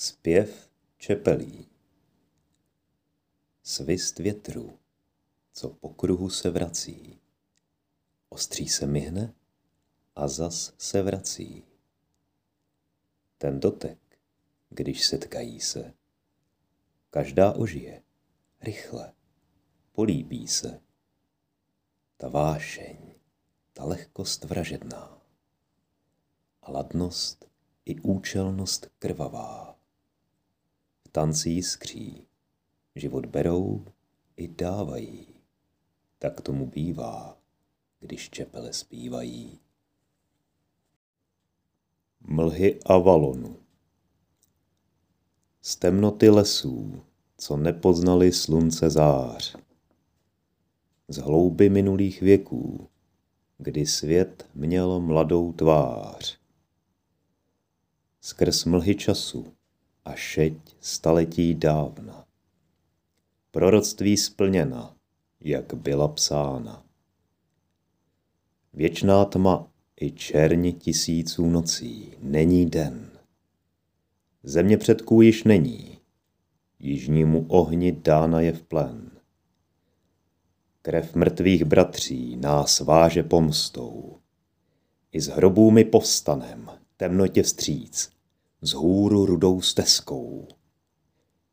Zpěv čepelí Svist větru, co po kruhu se vrací. Ostří se myhne a zas se vrací. Ten dotek, když setkají se, každá ožije, rychle, políbí se. Ta vášeň, ta lehkost vražedná, a ladnost i účelnost krvavá tanci jiskří, život berou i dávají. Tak tomu bývá, když čepele zpívají. Mlhy Avalonu Z temnoty lesů, co nepoznali slunce zář. Z hlouby minulých věků, kdy svět měl mladou tvář. Skrz mlhy času, a šeť staletí dávna. Proroctví splněna, jak byla psána. Věčná tma i čerň tisíců nocí není den. Země předků již není, jižnímu ohni dána je v plen. Krev mrtvých bratří nás váže pomstou. I z hrobů my povstanem, temnotě vstříc, z hůru rudou stezkou.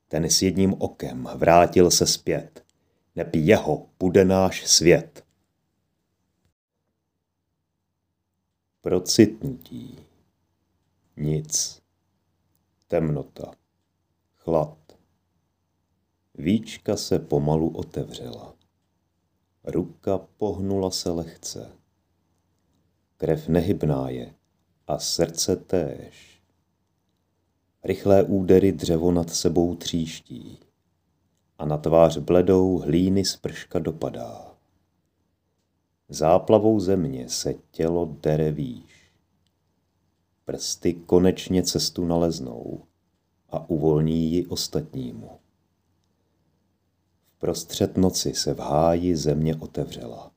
Ten s jedním okem vrátil se zpět, neb jeho bude náš svět. Procitnutí. Nic. Temnota. Chlad. Víčka se pomalu otevřela. Ruka pohnula se lehce. Krev nehybná je a srdce též. Rychlé údery dřevo nad sebou tříští a na tvář bledou hlíny sprška dopadá. Záplavou země se tělo dere výš. Prsty konečně cestu naleznou a uvolní ji ostatnímu. V prostřed noci se v háji země otevřela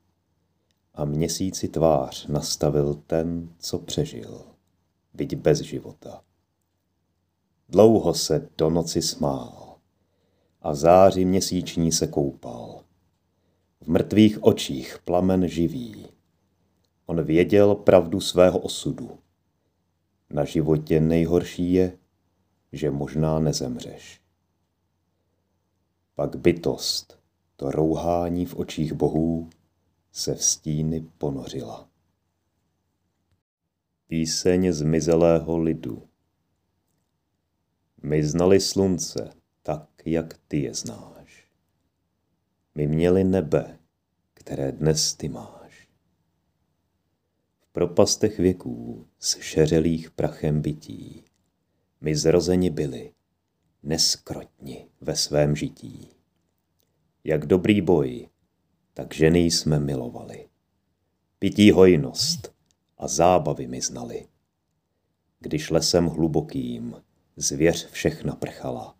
a měsíci tvář nastavil ten, co přežil, byť bez života. Dlouho se do noci smál a v záři měsíční se koupal. V mrtvých očích plamen živý. On věděl pravdu svého osudu. Na životě nejhorší je, že možná nezemřeš. Pak bytost, to rouhání v očích bohů, se v stíny ponořila. Píseň zmizelého lidu my znali slunce tak, jak ty je znáš. My měli nebe, které dnes ty máš. V propastech věků, s šeřelých prachem bytí, my zrozeni byli, neskrotni ve svém žití. Jak dobrý boj, tak ženy jsme milovali. Pití hojnost a zábavy my znali. Když lesem hlubokým zvěř všechna prchala.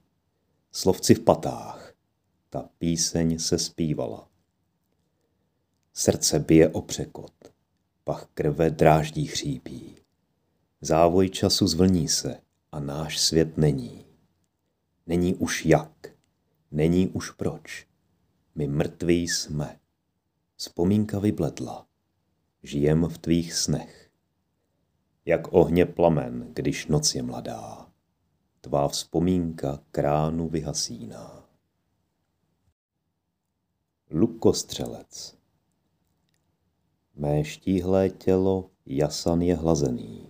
Slovci v patách, ta píseň se zpívala. Srdce bije o překot, pach krve dráždí chřípí. Závoj času zvlní se a náš svět není. Není už jak, není už proč. My mrtví jsme. Vzpomínka vybledla. Žijem v tvých snech. Jak ohně plamen, když noc je mladá tvá vzpomínka kránu vyhasíná. Lukostřelec Mé štíhlé tělo jasan je hlazený,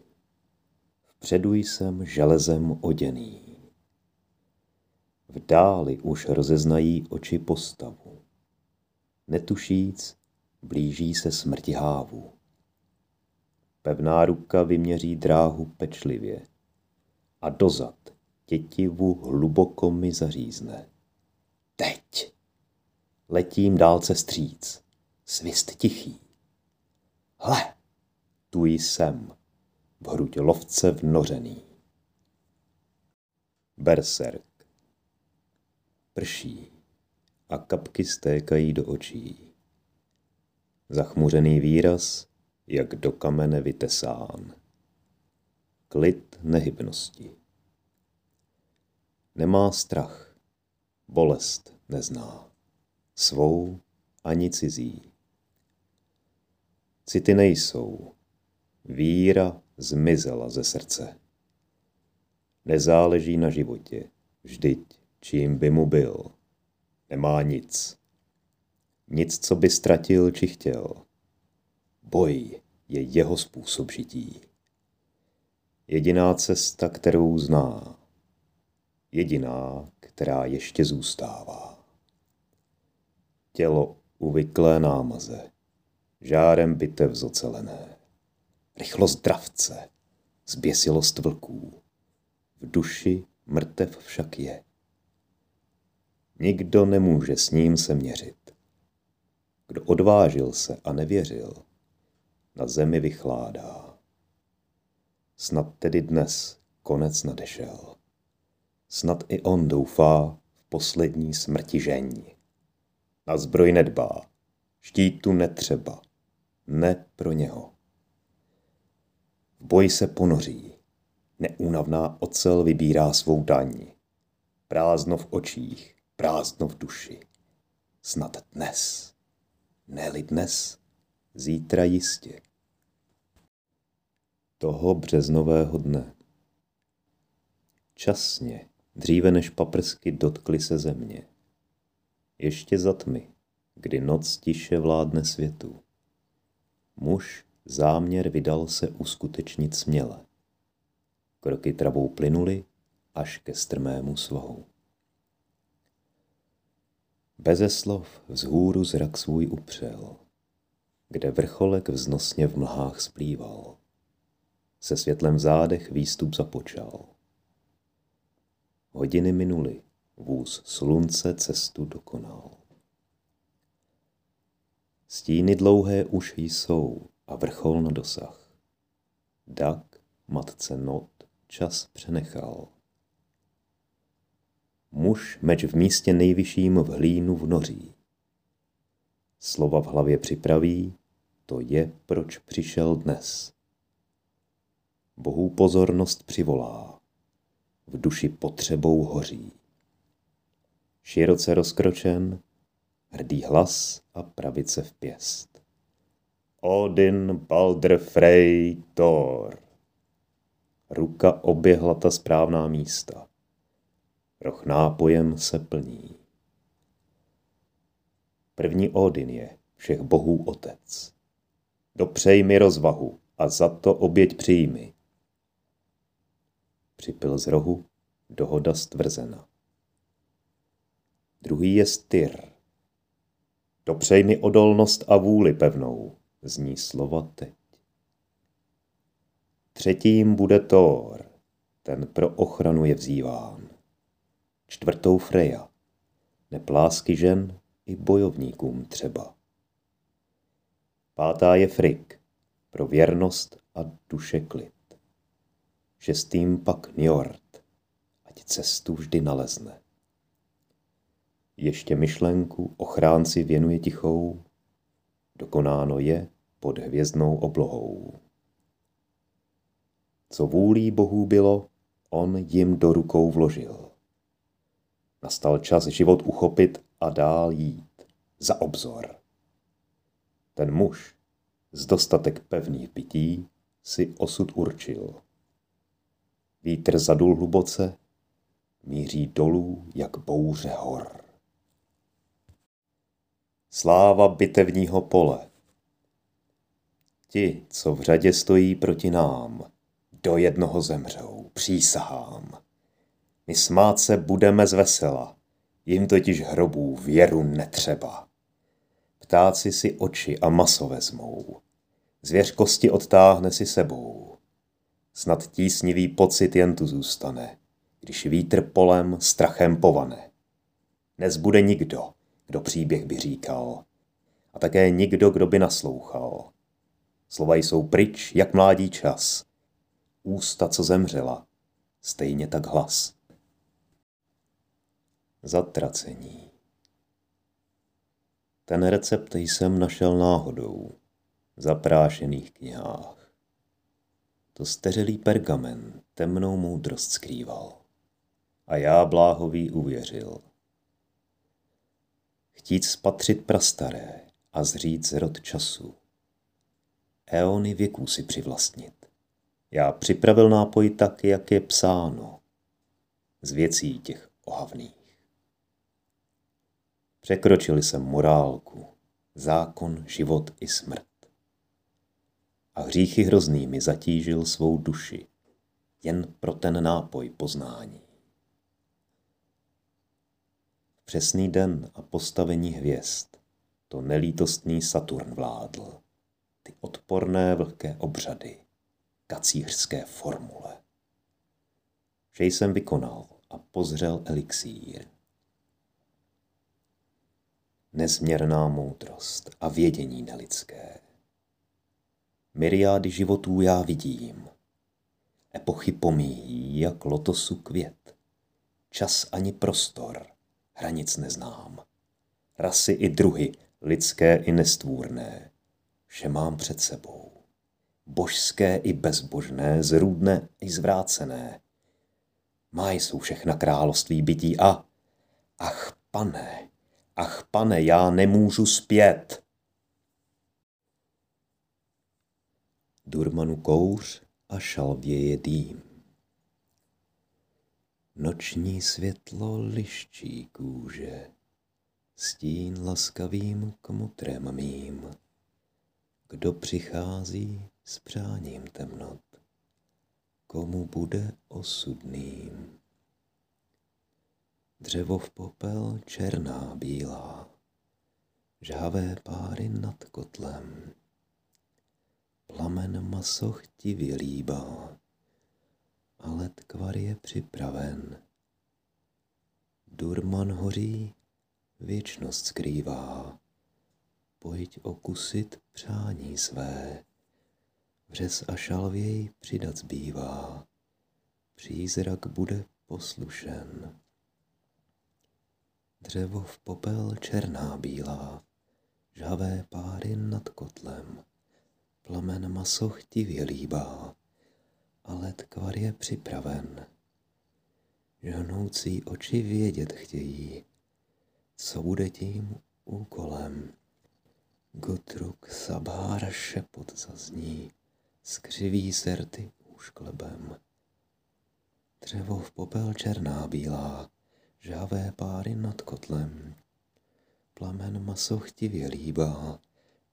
vpředu jsem železem oděný. V dáli už rozeznají oči postavu. Netušíc, blíží se smrti hávu. Pevná ruka vyměří dráhu pečlivě a dozad tětivu hluboko mi zařízne. Teď! Letím dálce stříc. Svist tichý. Hle! Tu jsem, v hruď lovce vnořený. Berserk. Prší a kapky stékají do očí. Zachmuřený výraz, jak do kamene vytesán. Klid nehybnosti. Nemá strach, bolest nezná, svou ani cizí. City nejsou, víra zmizela ze srdce. Nezáleží na životě, vždyť čím by mu byl. Nemá nic. Nic, co by ztratil či chtěl. Boj je jeho způsob žití. Jediná cesta, kterou zná. Jediná, která ještě zůstává. Tělo uvyklé námaze, žárem bitev zocelené. Rychlost dravce, zběsilost vlků. V duši mrtev však je. Nikdo nemůže s ním se měřit. Kdo odvážil se a nevěřil, na zemi vychládá. Snad tedy dnes konec nadešel. Snad i on doufá v poslední smrti žení. Na zbroj nedbá, štítu netřeba, ne pro něho. V boji se ponoří, neúnavná ocel vybírá svou daň. Prázdno v očích, prázdno v duši. Snad dnes, ne dnes, zítra jistě. Toho březnového dne. Časně, dříve než paprsky dotkly se země. Ještě za tmy, kdy noc tiše vládne světu. Muž záměr vydal se uskutečnit směle. Kroky travou plynuly až ke strmému svahu. Beze slov vzhůru zrak svůj upřel, kde vrcholek vznosně v mlhách splýval. Se světlem v zádech výstup započal. Hodiny minuly, vůz slunce cestu dokonal. Stíny dlouhé už jsou a vrchol na dosah. Dak, matce not, čas přenechal. Muž meč v místě nejvyšším v hlínu vnoří. Slova v hlavě připraví, to je, proč přišel dnes. Bohů pozornost přivolá, v duši potřebou hoří. Široce rozkročen, hrdý hlas a pravice v pěst. Odin, Balder, Frey, Thor. Ruka oběhla ta správná místa. Roh nápojem se plní. První Odin je všech bohů otec. Dopřej mi rozvahu a za to oběť přijmi. Připil z rohu, dohoda stvrzena. Druhý je Styr. Dopřej mi odolnost a vůli pevnou, zní slova teď. Třetím bude Thor, ten pro ochranu je vzýván. Čtvrtou Freja, neplásky žen i bojovníkům třeba. Pátá je Frik, pro věrnost a duše klid. Šestým pak Njord, ať cestu vždy nalezne. Ještě myšlenku ochránci věnuje tichou, dokonáno je pod hvězdnou oblohou. Co vůlí bohů bylo, on jim do rukou vložil. Nastal čas život uchopit a dál jít. Za obzor. Ten muž, z dostatek pevných pití, si osud určil. Vítr zadul hluboce, míří dolů jak bouře hor. Sláva bitevního pole. Ti, co v řadě stojí proti nám, do jednoho zemřou, přísahám. My smát se budeme z vesela, jim totiž hrobů věru netřeba. Ptáci si oči a maso vezmou, zvěř kosti odtáhne si sebou. Snad tísnivý pocit jen tu zůstane, když vítr polem strachem povane. Nezbude nikdo, kdo příběh by říkal, a také nikdo, kdo by naslouchal. Slova jsou pryč, jak mládí čas. Ústa, co zemřela, stejně tak hlas. Zatracení. Ten recept jsem našel náhodou v zaprášených knihách. To steřelý pergamen temnou moudrost skrýval. A já bláhový uvěřil. Chtít spatřit prastaré a zříct rod času. Eony věků si přivlastnit. Já připravil nápoj tak, jak je psáno. Z věcí těch ohavných. Překročili jsem morálku, zákon, život i smrt. A hříchy hroznými zatížil svou duši, jen pro ten nápoj poznání. Přesný den a postavení hvězd to nelítostný Saturn vládl. Ty odporné vlhké obřady, kacířské formule. Vše jsem vykonal a pozřel elixír. Nezměrná moudrost a vědění nelidské. Myriády životů já vidím. Epochy pomíjí, jak lotosu květ. Čas ani prostor, hranic neznám. Rasy i druhy, lidské i nestvůrné, vše mám před sebou. Božské i bezbožné, zrůdné i zvrácené. Má jsou všechna království bytí a... Ach, pane, ach, pane, já nemůžu zpět. Durmanu kouř a šalvěje dým. Noční světlo liščí kůže, stín laskavým kmotrem mým. Kdo přichází s přáním temnot, komu bude osudným. Dřevo v popel černá bílá, žhavé páry nad kotlem. Plamen maso chtivě líbá, ale tkvar je připraven. Durman hoří, věčnost skrývá, pojď okusit přání své. Vřes a šalvěj přidat zbývá, přízrak bude poslušen. Dřevo v popel černá bílá, žhavé páry nad kotlem, plamen maso chtivě líbá, ale tkvar je připraven. Žhnoucí oči vědět chtějí, co bude tím úkolem. Gutruk Sabára šepot zazní, skřiví serty úšklebem. Dřevo v popel černá bílá, žhavé páry nad kotlem. Plamen maso chtivě líbá,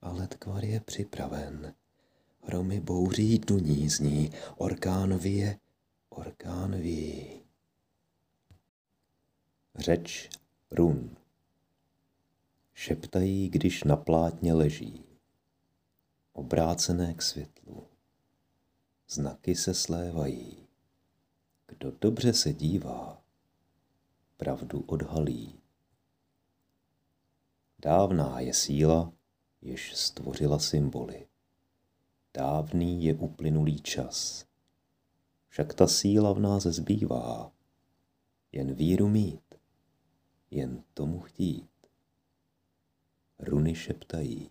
ale tkvar je připraven. Hromy bouří duní zní, orkán vije, orkán ví. Řeč run. Šeptají, když na plátně leží, obrácené k světlu. Znaky se slévají. Kdo dobře se dívá, pravdu odhalí. Dávná je síla, jež stvořila symboly. Dávný je uplynulý čas. Však ta síla v nás zbývá. Jen víru mít, jen tomu chtít. Runy šeptají.